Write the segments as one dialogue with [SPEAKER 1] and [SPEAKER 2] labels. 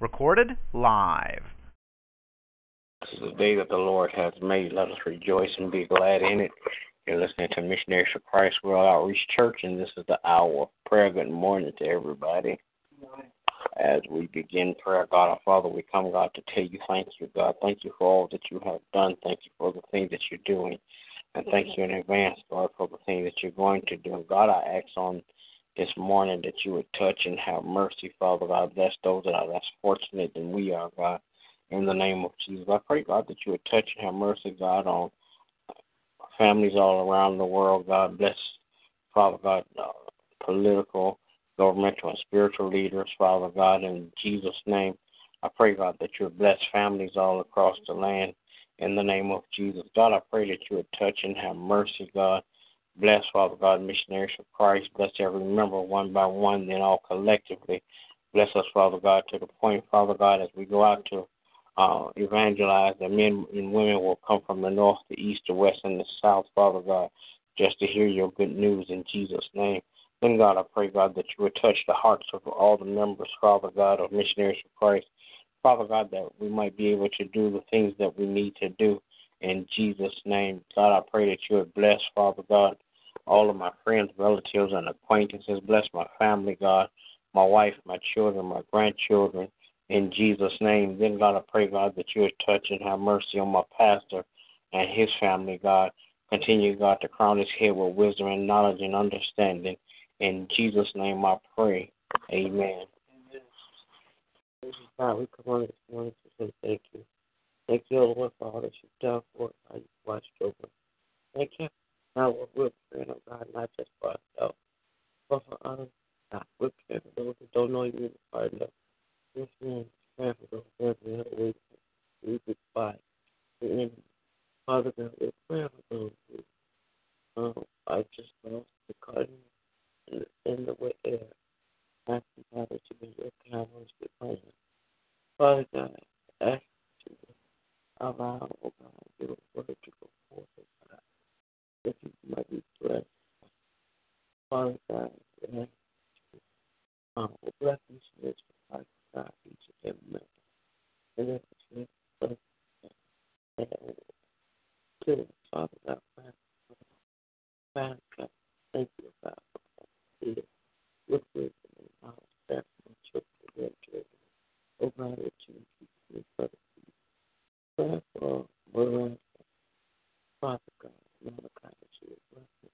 [SPEAKER 1] Recorded live.
[SPEAKER 2] This is the day that the Lord has made. Let us rejoice and be glad in it. You're listening to Missionaries for Christ World Outreach Church, and this is the hour of prayer. Good morning to everybody. As we begin prayer, God our Father, we come, God, to tell you thank you, God. Thank you for all that you have done. Thank you for the things that you're doing. And thank you in advance, God, for the things that you're going to do. God, I ask on this morning that you would touch and have mercy, Father God. Bless those that are less fortunate than we are, God. In the name of Jesus, I pray, God, that you would touch and have mercy, God, on families all around the world. God bless, Father God, uh, political, governmental, and spiritual leaders, Father God, in Jesus' name. I pray, God, that you would bless families all across the land in the name of Jesus. God, I pray that you would touch and have mercy, God. Bless, Father God, missionaries for Christ. Bless every member one by one, then all collectively. Bless us, Father God, to the point, Father God, as we go out to uh, evangelize, the men and women will come from the north, the east, the west, and the south, Father God, just to hear your good news in Jesus' name. Then, God, I pray, God, that you would touch the hearts of all the members, Father God, of Missionaries for Christ. Father God, that we might be able to do the things that we need to do in Jesus' name. God, I pray that you would bless, Father God, all of my friends, relatives, and acquaintances. Bless my family, God, my wife, my children, my grandchildren, in Jesus' name. Then, God, I pray, God, that you would touch and have mercy on my pastor and his family, God. Continue, God, to crown his head with wisdom and knowledge and understanding. In Jesus' name I pray. Amen.
[SPEAKER 3] God, we come on this morning to say thank you. Thank you, Lord, for all that you've done for us, how you watched over. Thank you now, what we're praying, oh God, not just for ourselves, but for others. God, we're praying for those who don't know you in the pardon of this for those who have been away from the enemy. Father God, we're praying for those who um, are just lost the garden in the, in the wet air. Asking God that you may your kind words be upon Father God, ask you to allow, oh God, your word to go forth, oh God that you might be blessed. Father God, and um, bless spirits for God, each and every member. And then it's bless and to Father God, Father God, thank you, God, for the with wisdom and knowledge, that my children, grandchildren, oh God, that you keep me. Pray for Miranda, Father God, Malachi, that you would bless them.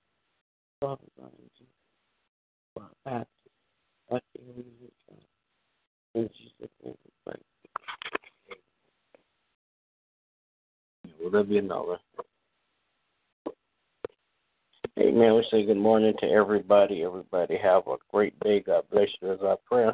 [SPEAKER 3] Father God, in Jesus, for our pastors, asking you to God. In Jesus' name we pray.
[SPEAKER 2] Be another? Amen. We say good morning to everybody. Everybody have a great day. God bless you as I pray.